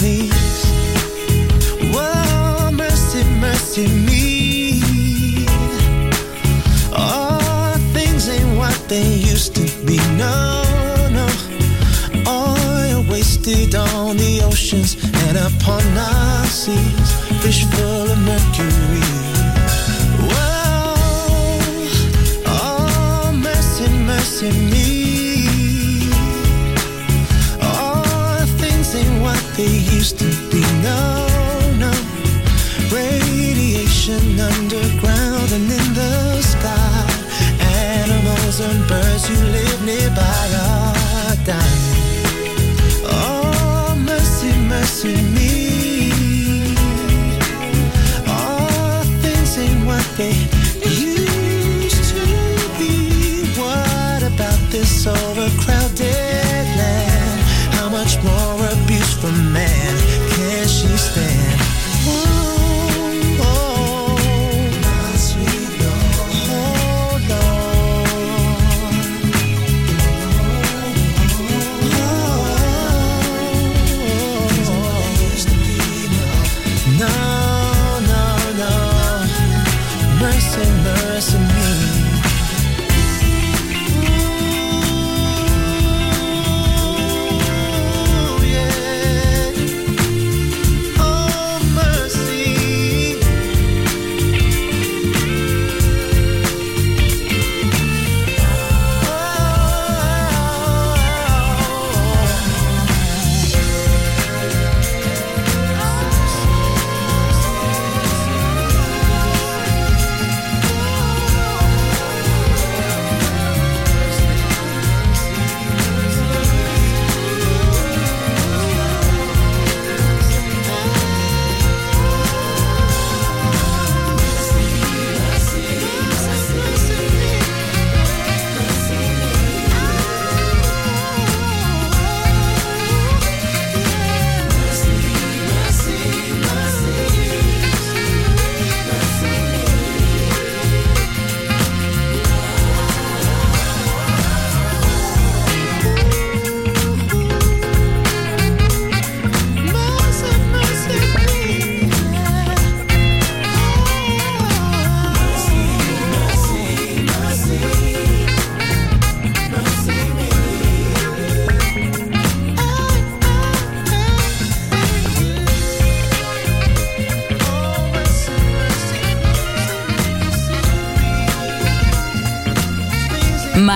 South. Whoa, mercy, mercy me. All things ain't what they used to be. No, no. Oil wasted on the oceans and upon our seas. Fish full Radiation underground and in the sky. Animals and birds who live nearby are dying. Oh, mercy, mercy me.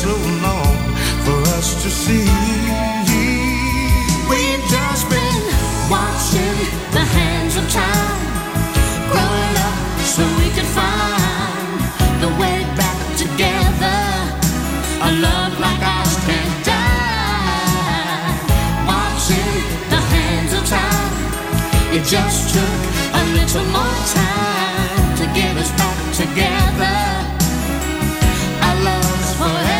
so long for us to see. We've just been watching the hands of time growing up so we can find the way back together. A love like ours can't die. Watching the hands of time, it just took a little more time to get us back together. Our love's forever.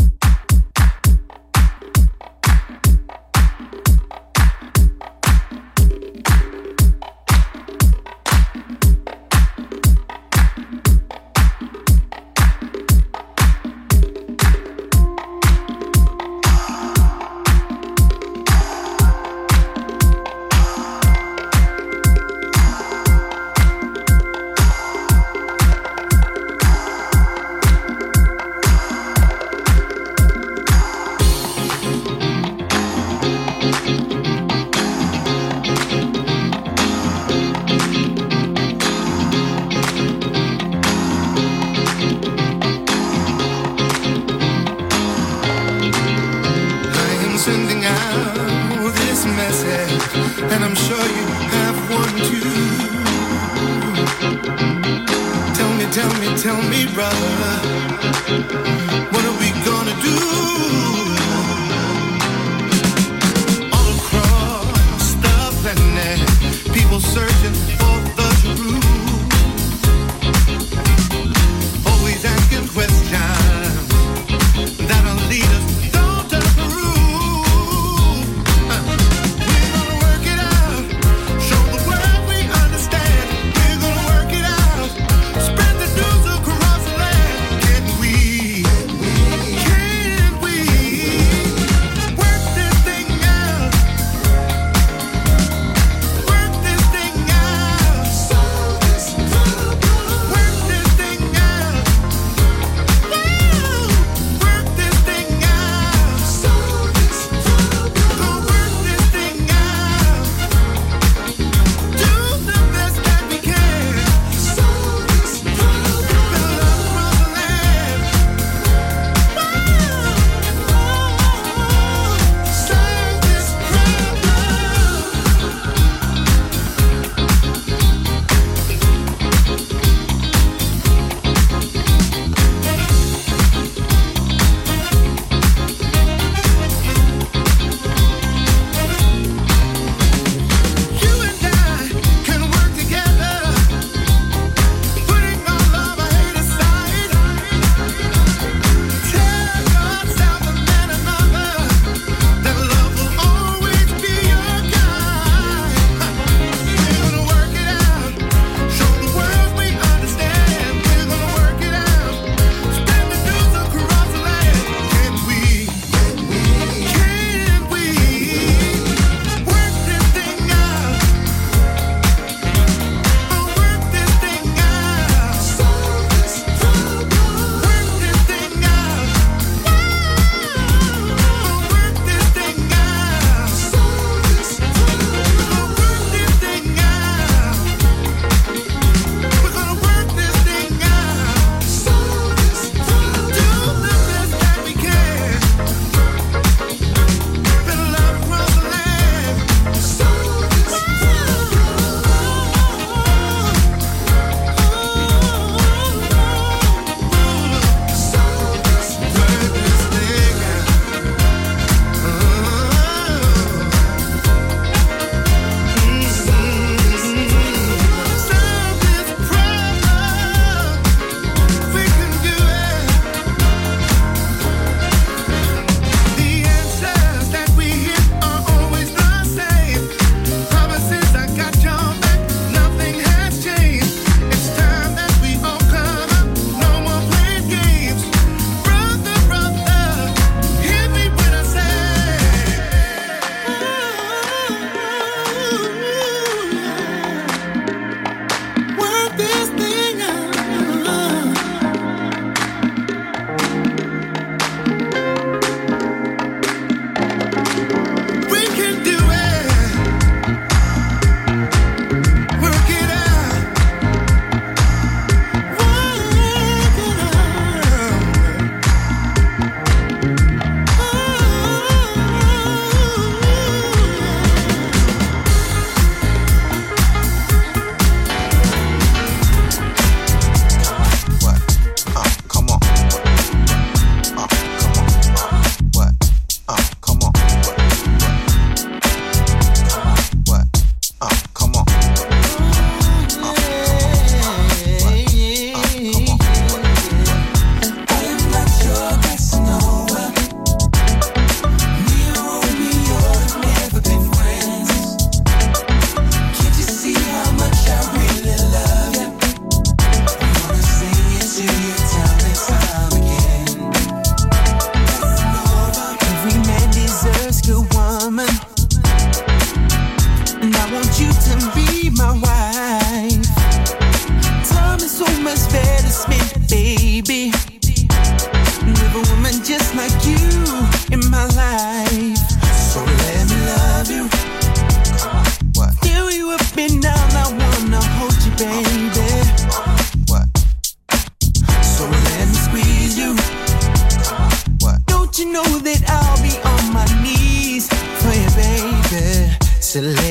select